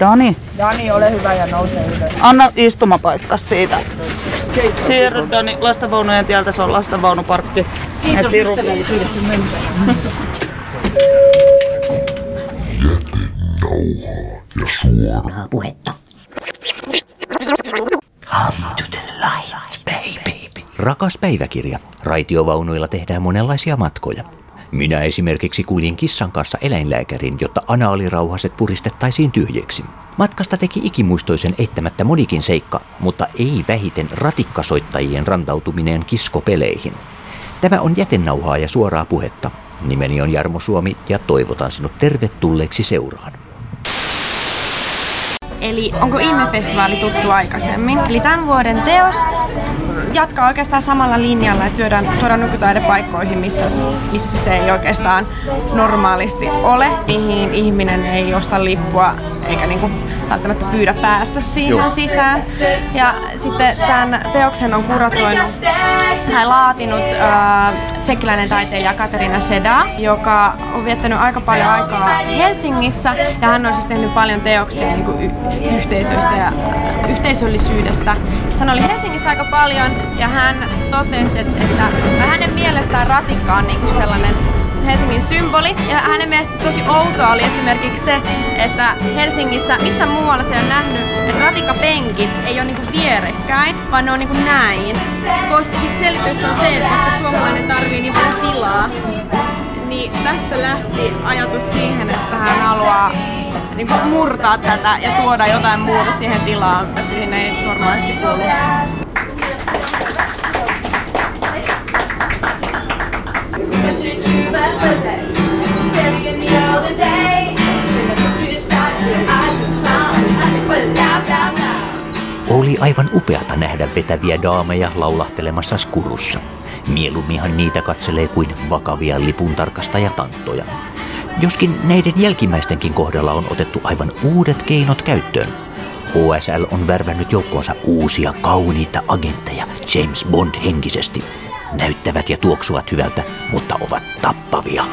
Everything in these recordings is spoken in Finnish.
Dani, Dani, ole hyvä ja nouse ylös. anna istumapaikka siitä. Siirry Dani, lastenvaunujen tieltä, se on lastenvaunuparkki. Kiitos ystävällisyydestä nauhaa ja suoraa puhetta. Come to the light, baby. Rakas päiväkirja. Raitiovaunuilla tehdään monenlaisia matkoja. Minä esimerkiksi kuljin kissan kanssa eläinlääkärin, jotta anaalirauhaset puristettaisiin tyhjäksi. Matkasta teki ikimuistoisen eittämättä monikin seikka, mutta ei vähiten ratikkasoittajien rantautuminen kiskopeleihin. Tämä on jätennauhaa ja suoraa puhetta. Nimeni on Jarmo Suomi ja toivotan sinut tervetulleeksi seuraan. Eli onko Ihmefestivaali tuttu aikaisemmin? Eli tämän vuoden teos jatkaa oikeastaan samalla linjalla, että tuodaan, tuodaan nykytaidepaikkoihin, missä, missä se ei oikeastaan normaalisti ole, mihin ihminen ei osta lippua eikä niinku välttämättä pyydä päästä siihen Joo. sisään. Ja sitten tämän teoksen on kuratoinut tai laatinut äh, tsekkiläinen taiteilija Katerina Seda, joka on viettänyt aika paljon aikaa Helsingissä ja hän on siis tehnyt paljon teoksia niin kuin y- yhteisöistä ja äh, yhteisöllisyydestä. Hän oli Helsingissä aika paljon ja hän totesi, että, hänen mielestään ratikka on niin kuin sellainen Helsingin symboli. Ja hänen mielestä tosi outoa oli esimerkiksi se, että Helsingissä, missä muualla se on nähnyt, että ratikkapenkit ei ole niinku vierekkäin, vaan ne on niinku näin. Koska sit selitys on se, että koska suomalainen tarvii niin paljon tilaa, niin tästä lähti ajatus siihen, että hän haluaa niinku murtaa tätä ja tuoda jotain muuta siihen tilaan, mitä siihen ei normaalisti kuulu. Oli aivan upeata nähdä vetäviä daameja laulahtelemassa skurussa. Mieluumminhan niitä katselee kuin vakavia lipuntarkastajatanttoja. Joskin näiden jälkimmäistenkin kohdalla on otettu aivan uudet keinot käyttöön. HSL on värvännyt joukkoonsa uusia kauniita agentteja James Bond henkisesti. Näyttävät ja tuoksuvat hyvältä, mutta ovat tappavia.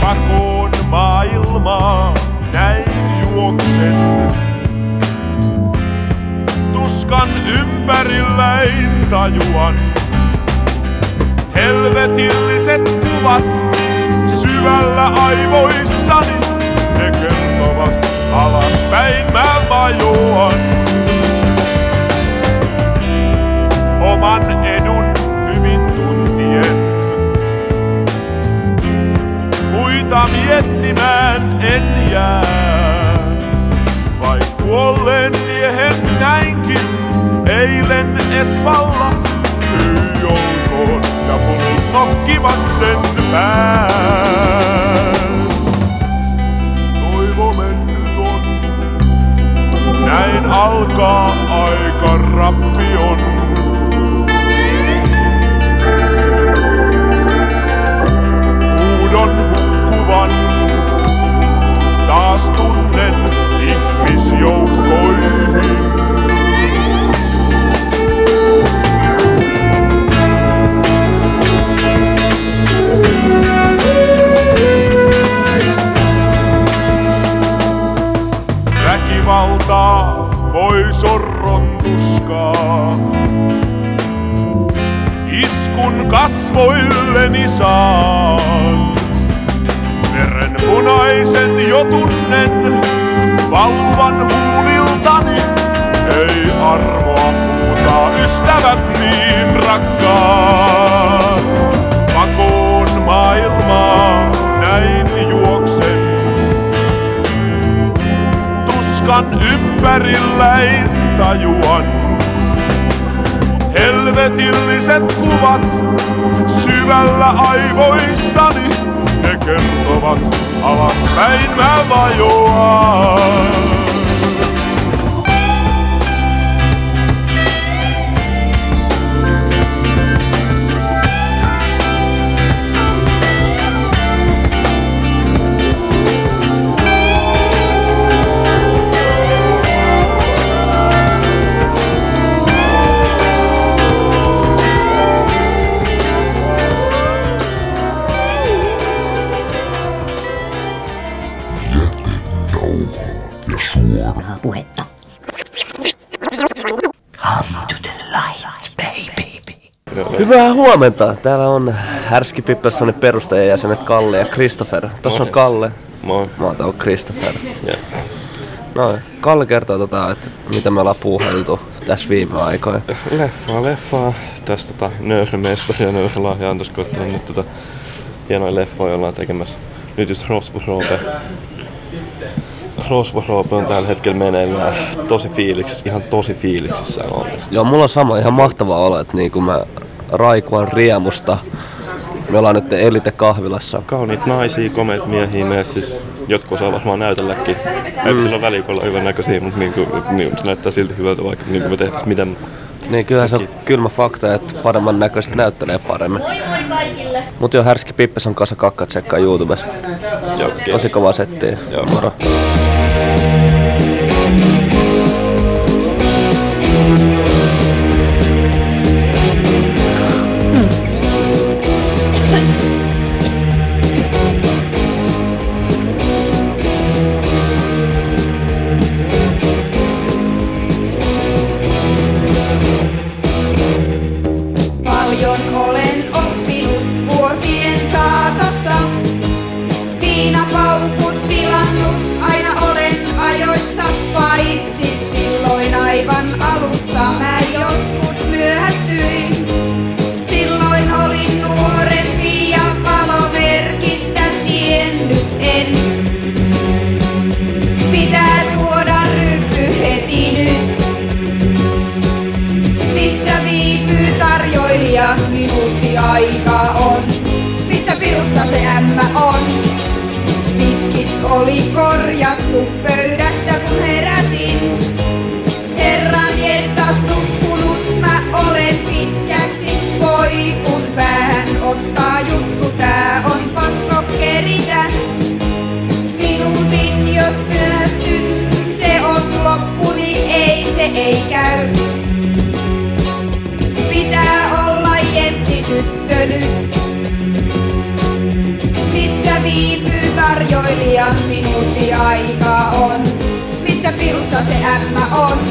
Pakoon maailmaa näin juoksen. Tuskan ympärilläin tajuan. Helvetilliset kuvat syvällä aivoissani. Ne kertovat alaspäin mä vajoan. Oman edun hyvin tuntien. Muita miettimään en jää. Vai kuolleen miehen näinkin eilen Espalla joukkoon ja mulut nokkivat sen pään. Toivo mennyt on, näin alkaa aika rappion. Väkivaltaa voi sorron tuskaa. Iskun kasvoilleni saan. Veren punaisen jo tunnen valuvan huuliltani. Ei armoa huutaa ystävät niin rakkaat. Pakoon maailmaa näin juoksen. Tuskan ympärilläin tajuan. Helvetilliset kuvat syvällä aivoissani. Ne kertovat alaspäin mä vajoan. Hyvää huomenta. Täällä on Härski Pippersonin perustajajäsenet Kalle ja Christopher. Tuossa on Kalle. Moi. Mä oon Christopher. Jep. No, Kalle kertoo tota, että mitä me ollaan puuhailtu tässä viime aikoina. Leffaa, leffaa. Tästä tota, nöyrymestari ja nöyrylahja on tuossa koittanut nyt tota hienoja leffoja ollaan tekemässä. Nyt just Rosvo-Roope. Rosvo-Roope on tällä hetkellä meneillään tosi fiiliksissä, ihan tosi fiiliksissä on. Joo, mulla on sama ihan mahtava olo, että niin kun mä raikuan riemusta. Me ollaan nyt Elite kahvilassa. Kauniit naisia, komeet miehiä messissä. Jotkut osaa varmaan näytelläkin. Mm. Sillä on väliä, kun ollaan hyvän näköisiä, mutta niinku, niin, se näyttää silti hyvältä, vaikka niinku me tehtäis mitä Niin kyllähän se on kylmä fakta, että paremman näköiset näyttelee paremmin. Mut jo Härski Pippes on kasa kakka tsekkaa YouTubesta. Joo, Tosi kova settiä. Joo. Moro. On?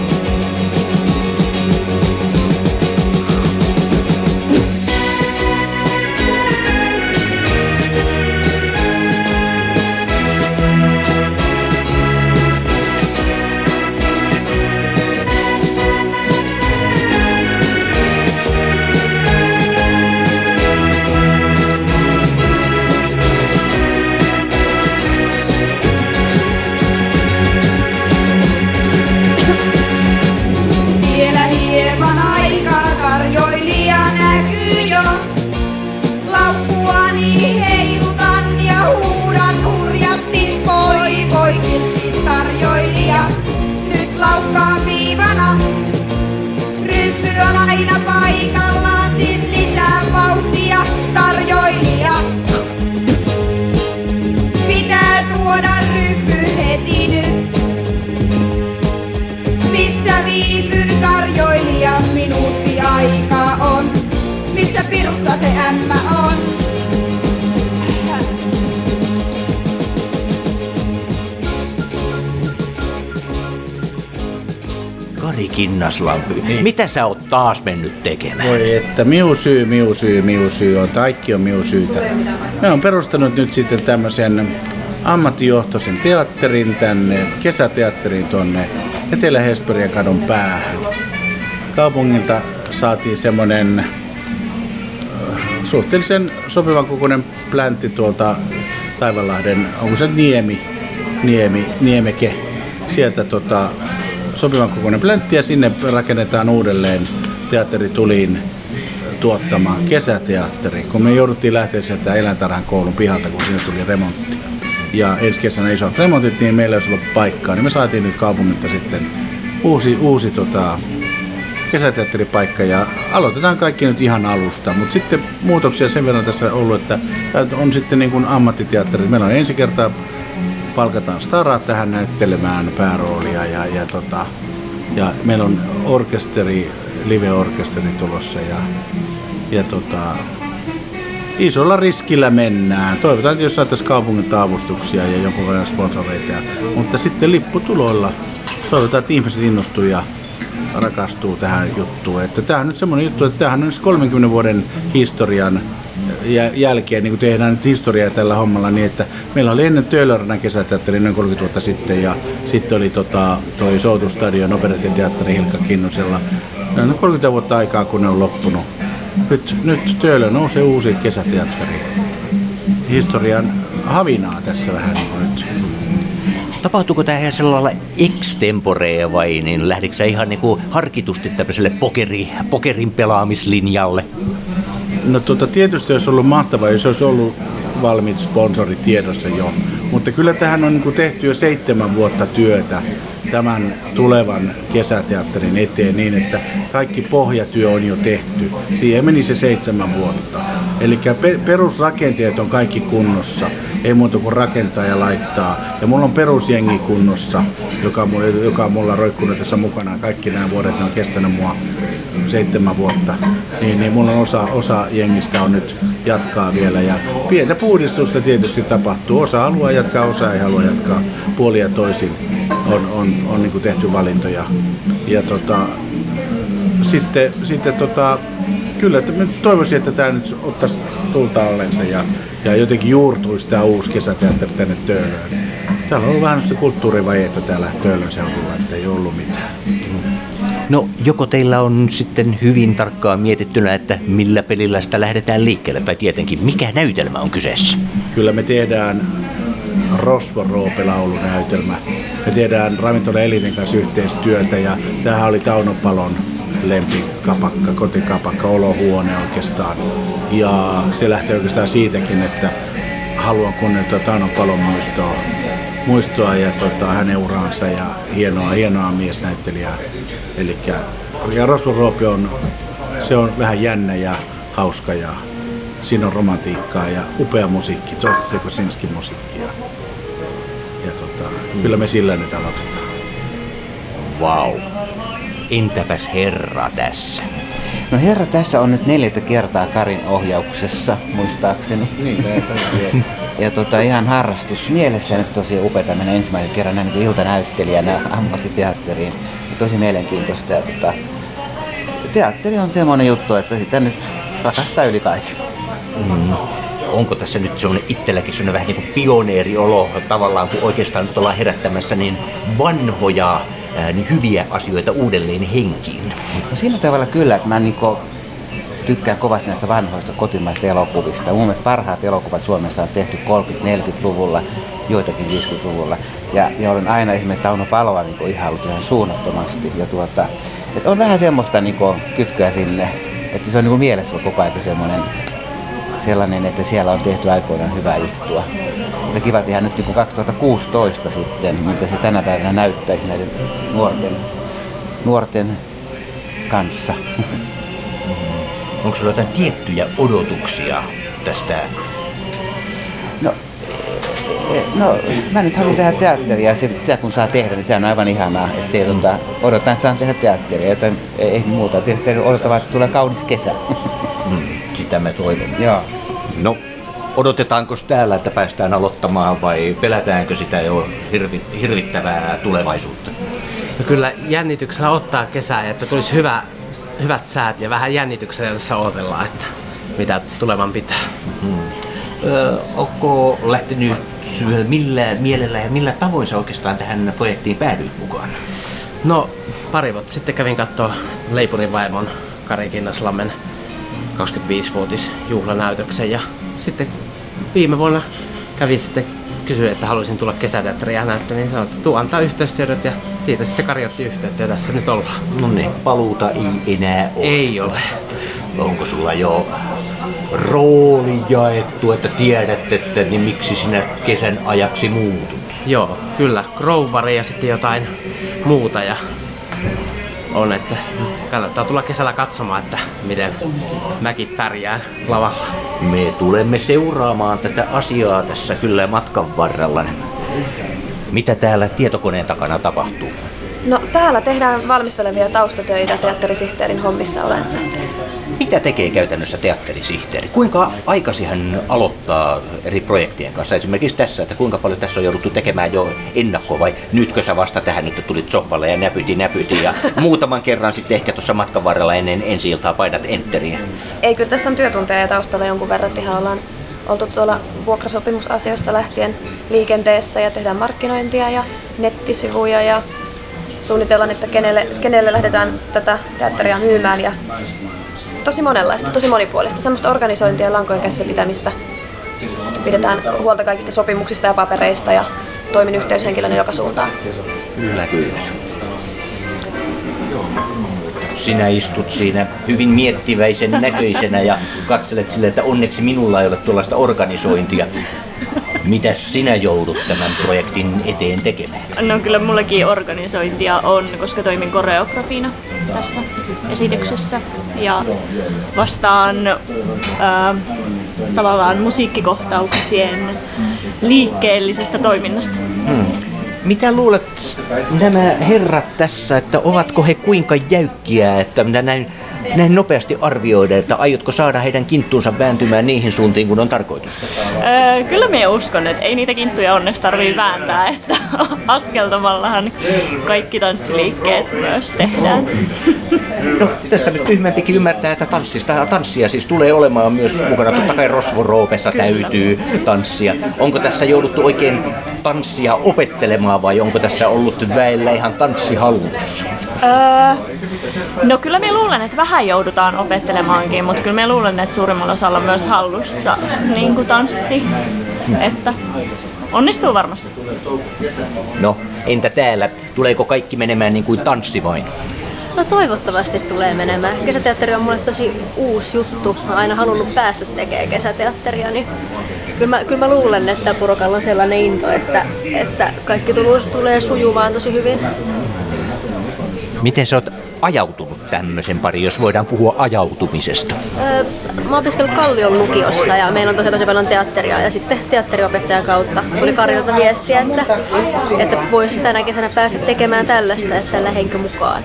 Kari Kinnaslampi, mitä sä oot taas mennyt tekemään? Voi että, miu syy, miu syy, miu syy on, kaikki on miu syytä. Me on perustanut nyt sitten tämmöisen ammattijohtoisen teatterin tänne, kesäteatterin tonne Etelä-Hesperian kadun päähän. Kaupungilta saatiin semmoinen äh, suhteellisen sopivan kokoinen pläntti tuolta Taivanlahden, onko se Niemi, Niemi, Niemeke, sieltä tota, sopivan kokoinen pläntti ja sinne rakennetaan uudelleen teatterituliin tuottamaan kesäteatteri, kun me jouduttiin lähteä sieltä eläintarhan koulun pihalta, kun sinne tuli remontti. Ja ensi kesänä isot remontit, niin meillä ei ollut paikkaa, niin me saatiin nyt kaupungilta sitten uusi, uusi tota, kesäteatteripaikka ja aloitetaan kaikki nyt ihan alusta, mutta sitten muutoksia sen verran tässä ollut, että on sitten niin kuin ammattiteatteri. Meillä on ensi kertaa palkataan staraa tähän näyttelemään pääroolia ja, ja, tota, ja meillä on orkesteri, live-orkesteri tulossa ja, ja tota, isolla riskillä mennään. Toivotaan, että jos saataisiin kaupungin avustuksia ja jonkun verran sponsoreita. Mutta sitten lipputuloilla toivotaan, että ihmiset innostuu ja rakastuu tähän juttuun. Että tämähän on nyt semmoinen juttu, että tämähän on 30 vuoden historian jälkeen niin kun tehdään nyt historiaa tällä hommalla niin, että meillä oli ennen Töölörannan kesäteatteri noin 30 vuotta sitten ja sitten oli tota, toi Soutustadion operetin teatteri Hilkka Kinnusella. Ja on 30 vuotta aikaa, kun ne on loppunut. Nyt, nyt Töölö nousee uusi kesäteatteri. Historian havinaa tässä vähän niin kuin nyt. Tapahtuuko tämä ihan sellailla extemporea vai niin lähdikö ihan niinku harkitusti tämmöiselle pokeri, pokerin pelaamislinjalle? No tota, tietysti olisi ollut mahtavaa, jos olisi ollut valmiit sponsorit tiedossa jo. Mutta kyllä tähän on niin tehty jo seitsemän vuotta työtä tämän tulevan kesäteatterin eteen niin, että kaikki pohjatyö on jo tehty. Siihen meni se seitsemän vuotta. Eli perusrakenteet on kaikki kunnossa, ei muuta kuin rakentaa ja laittaa. Ja mulla on perusjengi kunnossa, joka, mulla, joka on mulla roikkunut tässä mukana. Kaikki nämä vuodet ne on kestänyt mua seitsemän vuotta. Niin, niin mulla on osa, osa jengistä on nyt jatkaa vielä. Ja pientä puhdistusta tietysti tapahtuu. Osa haluaa jatkaa, osa ei halua jatkaa. Puoli ja toisin on, on, on niin tehty valintoja. Ja tota, sitten, sitten tota, kyllä että toivoisin, että tämä nyt ottaisi tulta allensa ja, ja jotenkin juurtuisi tämä uusi kesäteatteri tänne Töölöön. Täällä on ollut vähän kulttuurivajetta täällä Töölön seudulla, että ei ollut mitään. No, joko teillä on sitten hyvin tarkkaan mietittynä, että millä pelillä sitä lähdetään liikkeelle, tai tietenkin mikä näytelmä on kyseessä? Kyllä me tehdään Rosvo-roopelaulunäytelmä. Me tehdään Ravintola Eliten kanssa yhteistyötä ja tämähän oli Tauno Palon lempikapakka, kotikapakka, olohuone oikeastaan. Ja se lähtee oikeastaan siitäkin, että haluan kunnioittaa Tauno Palon muistoa, muistoa ja tota, hänen uraansa ja hienoa, hienoa miesnäyttelijää. Eli ja Rosvo Roopi on, se on vähän jännä ja hauska ja siinä on romantiikkaa ja upea musiikki, George Kosinski musiikkia. Ja tota, mm. kyllä me sillä nyt aloitetaan. Vau. Wow. Entäpäs herra tässä? No herra tässä on nyt neljättä kertaa Karin ohjauksessa, muistaakseni. Niin, ja tota, ihan harrastus mielessä nyt tosi upeata mennä ensimmäisen kerran näin niin iltanäyttelijänä ammattiteatteriin. Ja tosi mielenkiintoista. Ja, tota, teatteri on semmoinen juttu, että sitä nyt rakastaa yli kaiken. Mm. Onko tässä nyt semmoinen itselläkin semmoinen vähän niin kuin pioneeriolo tavallaan, kun oikeastaan nyt ollaan herättämässä niin vanhoja niin hyviä asioita uudelleen henkiin? No sillä tavalla kyllä, että mä niin tykkään kovasti näistä vanhoista kotimaista elokuvista. Mun mielestä parhaat elokuvat Suomessa on tehty 30-40-luvulla, joitakin 50-luvulla. Ja, ja olen aina esimerkiksi Tauno Paloa niin ihailut ihan suunnattomasti. Ja tuota, että on vähän semmoista niin kytköä sinne, että se on niin mielessä koko ajan semmoinen sellainen, että siellä on tehty aikoinaan hyvää juttua. Mutta kiva tehdä nyt niin 2016 sitten, miltä se tänä päivänä näyttäisi näiden nuorten, nuorten kanssa. Onko sulla jotain tiettyjä odotuksia tästä? No, no mä nyt haluan tehdä teatteria ja kun saa tehdä, niin se on aivan ihanaa. Että mm. tota, odotan, että saan tehdä teatteria, joten ei, ei muuta. Tietysti odotan että tulee kaunis kesä. Mm, sitä me toivon. Joo. No, odotetaanko täällä, että päästään aloittamaan vai pelätäänkö sitä jo hirvi, hirvittävää tulevaisuutta? No kyllä jännityksellä ottaa kesää, että tulisi hyvä, hyvät säät ja vähän jännityksellä tässä odotellaan, että mitä tulevan pitää. Hmm. Öö, onko lähtenyt millä mielellä ja millä tavoin sä oikeastaan tähän projektiin päädyit mukaan? No, pari vuotta sitten kävin katsoa Leipurin vaimon Kari Kinnaslammen 25-vuotis juhlanäytöksen ja sitten viime vuonna kävin sitten kysyin, että haluaisin tulla kesäteatteriin ja näyttää, niin sanoin, että tuu antaa yhteystiedot ja siitä sitten karjotti yhteyttä ja tässä nyt ollaan. No niin, paluuta ei enää ole. Ei ole. Onko sulla jo rooli jaettu, että tiedät, että niin miksi sinä kesän ajaksi muutut? Joo, kyllä. Grovari ja sitten jotain muuta ja on, että kannattaa tulla kesällä katsomaan, että miten mäkin pärjään lavalla. Me tulemme seuraamaan tätä asiaa tässä kyllä matkan varrella. Mitä täällä tietokoneen takana tapahtuu? No täällä tehdään valmistelevia taustatöitä teatterisihteerin hommissa olen. Mitä tekee käytännössä teatterisihteeri? Kuinka aikaisin hän aloittaa eri projektien kanssa? Esimerkiksi tässä, että kuinka paljon tässä on jouduttu tekemään jo ennakkoa vai nytkö sä vasta tähän nyt tulit sohvalle ja näpyti näpyti ja muutaman kerran sitten ehkä tuossa matkan varrella ennen ensi iltaa paidat enteriä? Ei, kyllä tässä on työtunteja taustalla jonkun verran. Ihan ollaan oltu tuolla vuokrasopimusasioista lähtien liikenteessä ja tehdään markkinointia ja nettisivuja ja suunnitellaan, että kenelle, kenelle lähdetään tätä teatteria myymään ja tosi monenlaista, tosi monipuolista, semmoista organisointia ja lankojen käsissä pitämistä. Pidetään huolta kaikista sopimuksista ja papereista ja toimin yhteyshenkilönä joka suuntaan. Kyllä, kyllä. Sinä istut siinä hyvin miettiväisen näköisenä ja katselet sille, että onneksi minulla ei ole tuollaista organisointia. Mitäs sinä joudut tämän projektin eteen tekemään? No kyllä mullakin organisointia on, koska toimin koreografina tässä esityksessä ja vastaan ää, tavallaan musiikkikohtauksien liikkeellisestä toiminnasta. Hmm. Mitä luulet nämä herrat tässä, että ovatko he kuinka jäykkiä, että mitä näin, näin nopeasti arvioida, että aiotko saada heidän kinttuunsa vääntymään niihin suuntiin, kun on tarkoitus? Öö, kyllä minä uskon, että ei niitä kinttuja onneksi tarvii vääntää, että askeltamallahan kaikki tanssiliikkeet myös tehdään. No, tästä nyt tyhmempikin ymmärtää, että tanssista, tanssia siis tulee olemaan myös mukana. Totta kai Rosvoroopessa täytyy tanssia. Onko tässä jouduttu oikein tanssia opettelemaan vai onko tässä ollut väellä ihan tanssihallutus? Öö, no kyllä me luulen, että vähän joudutaan opettelemaankin, mutta kyllä me luulen, että suurimmalla osalla myös hallussa niin kuin tanssi. Että onnistuu varmasti. No, entä täällä? Tuleeko kaikki menemään niin kuin tanssi vain? No toivottavasti tulee menemään. Kesäteatteri on mulle tosi uusi juttu. Mä oon aina halunnut päästä tekemään kesäteatteria, niin kyllä mä, kyllä mä luulen, että porukalla on sellainen into, että, että kaikki tulee, tulee sujumaan tosi hyvin. Miten sä oot ajautunut tämmöisen pari, jos voidaan puhua ajautumisesta? Öö, mä oon opiskellut Kallion lukiossa ja meillä on tosi tosi paljon teatteria ja sitten teatteriopettajan kautta tuli Karilta viestiä, että, että voisi tänä kesänä päästä tekemään tällaista, että lähdenkö mukaan.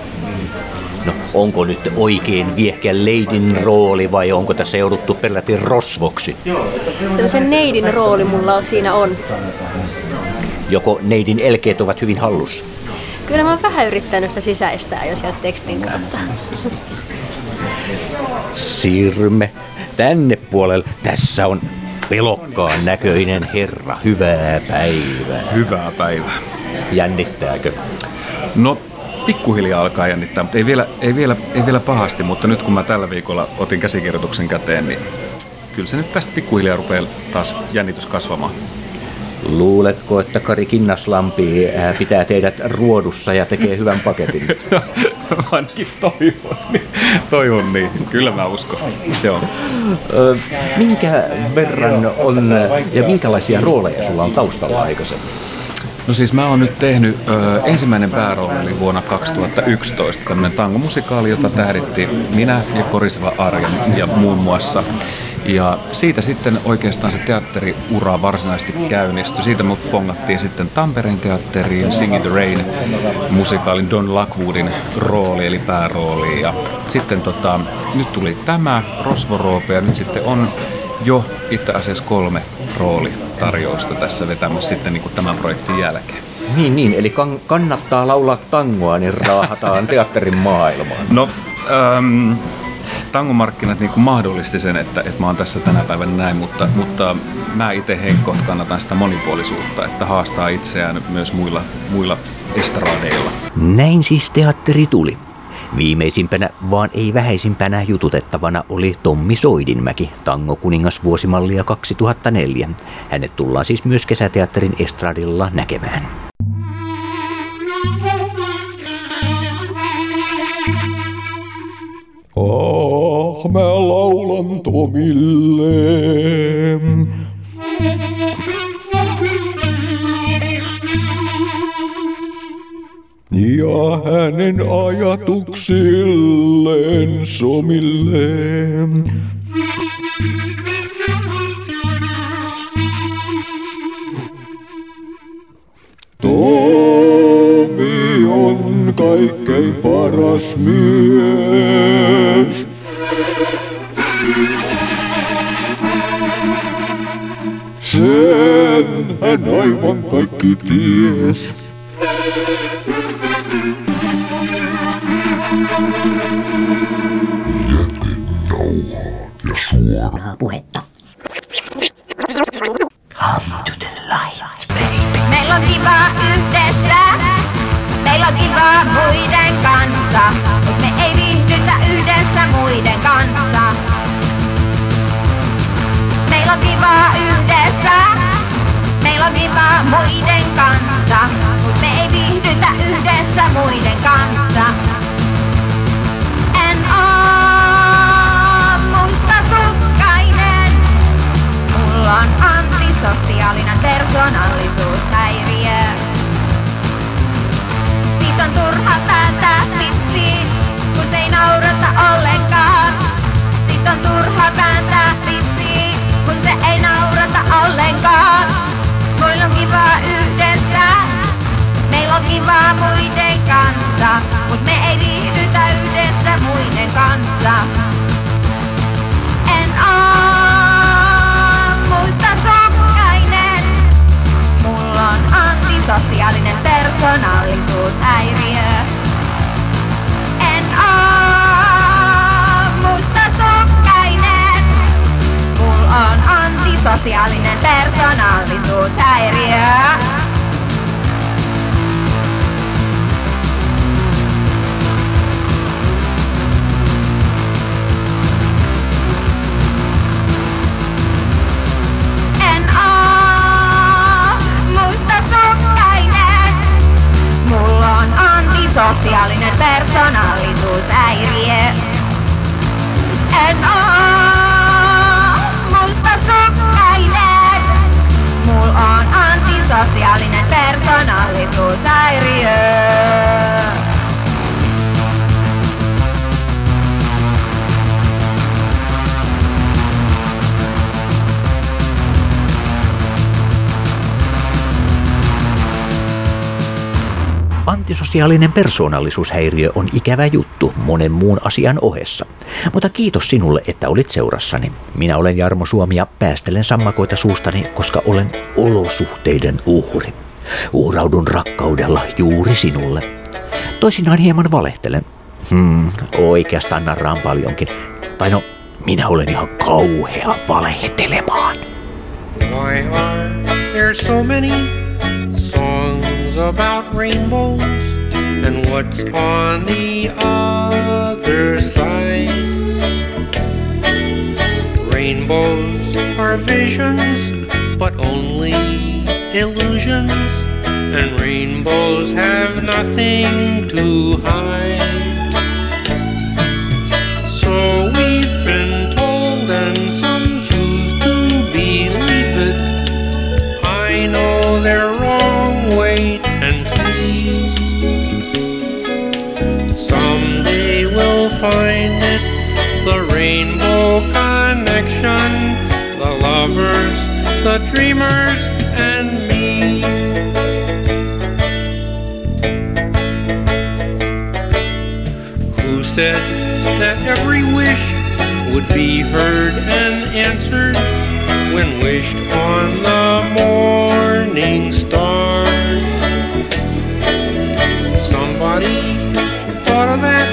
Onko nyt oikein viehkeä leidin rooli vai onko tässä jouduttu peläti rosvoksi? Sellaisen neidin rooli mulla on, siinä on. Joko neidin elkeet ovat hyvin hallussa? Kyllä mä oon vähän yrittänyt sitä sisäistää jo sieltä tekstin kautta. Sirme, tänne puolelle. Tässä on pelokkaan näköinen herra. Hyvää päivää. Hyvää päivää. Jännittääkö? No, pikkuhiljaa alkaa jännittää, mutta ei vielä, ei, vielä, ei vielä pahasti, mutta nyt kun mä tällä viikolla otin käsikirjoituksen käteen, niin kyllä se nyt tästä pikkuhiljaa rupeaa taas jännitys kasvamaan. Luuletko, että Kari Kinnaslampi pitää teidät ruodussa ja tekee hyvän paketin? mä ainakin toivon niin. toivon niin. Kyllä mä uskon. Joo. Minkä verran on ja minkälaisia rooleja sulla on taustalla aikaisemmin? No siis mä oon nyt tehnyt, ö, ensimmäinen päärooli oli vuonna 2011, tämmöinen tangomusikaali, jota tähditti minä ja Koriseva Arja ja muun muassa. Ja siitä sitten oikeastaan se teatteriura varsinaisesti käynnistyi. Siitä mut pongattiin sitten Tampereen teatteriin Sing in the Rain musikaalin Don Lockwoodin rooli eli päärooli. Ja sitten tota, nyt tuli tämä Rosvoroope ja nyt sitten on jo itse asiassa kolme roolitarjousta tässä vetämässä sitten niin kuin tämän projektin jälkeen. Niin, niin, eli kan- kannattaa laulaa tangoa, niin raahataan teatterin maailmaan. No, ähm, tangomarkkinat niin mahdollisti sen, että, että mä oon tässä tänä päivänä näin, mutta, mutta mä itse henkkoht kannatan sitä monipuolisuutta, että haastaa itseään myös muilla, muilla estradeilla. Näin siis teatteri tuli. Viimeisimpänä, vaan ei vähäisimpänä jututettavana oli Tommi Soidinmäki, Tango kuningas vuosimallia 2004. Hänet tullaan siis myös kesäteatterin estradilla näkemään. Ah, mä laulan Tomille. Ja hänen ajatuksilleen somilleen. Tomi on kaikkein paras mies. Sen hän aivan kaikki ties. Ja suoraa puhetta. Antisosiaalinen persoonallisuushäiriö on ikävä juttu monen muun asian ohessa. Mutta kiitos sinulle, että olit seurassani. Minä olen Jarmo Suomi ja päästelen sammakoita suustani, koska olen olosuhteiden uhri. Uhraudun rakkaudella juuri sinulle. Toisinaan hieman valehtelen. Hmm, oikeastaan narraan paljonkin. Tai no, minä olen ihan kauhea valehtelemaan. Why are there so many songs about rainbows? And what's on the other side? Rainbows are visions, but only illusions. And rainbows have nothing to hide. They're wrong, wait and see. Someday we'll find it the rainbow connection, the lovers, the dreamers, and me. Who said that every wish would be heard and answered when wished on the morning star? Somebody thought of that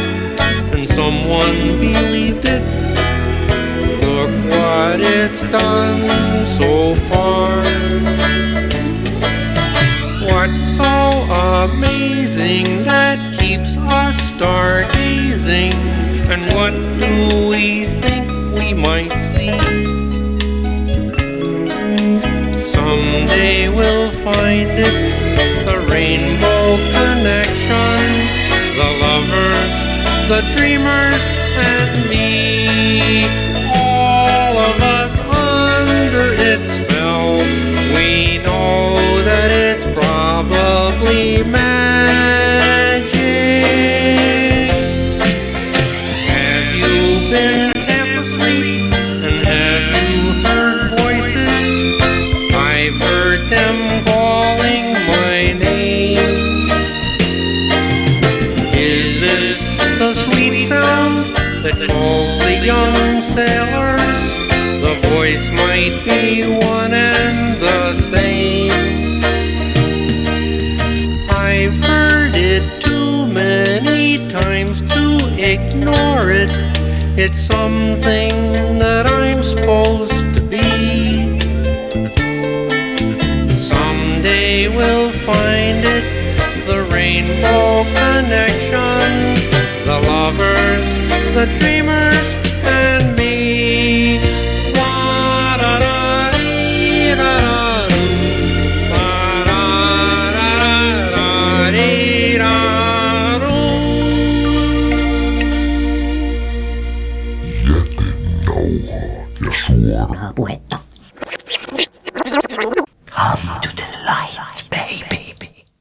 and someone believed it. Look what it's done so far. What's so amazing that keeps us stargazing? And what do we think we might see? Someday we'll find it the rainbow connection, the lovers, the dreamers, and me. All of us under its spell. We know that it's probably magic. It's something that I'm supposed to be. Someday we'll find it, the rainbow connection, the lovers, the dreamers,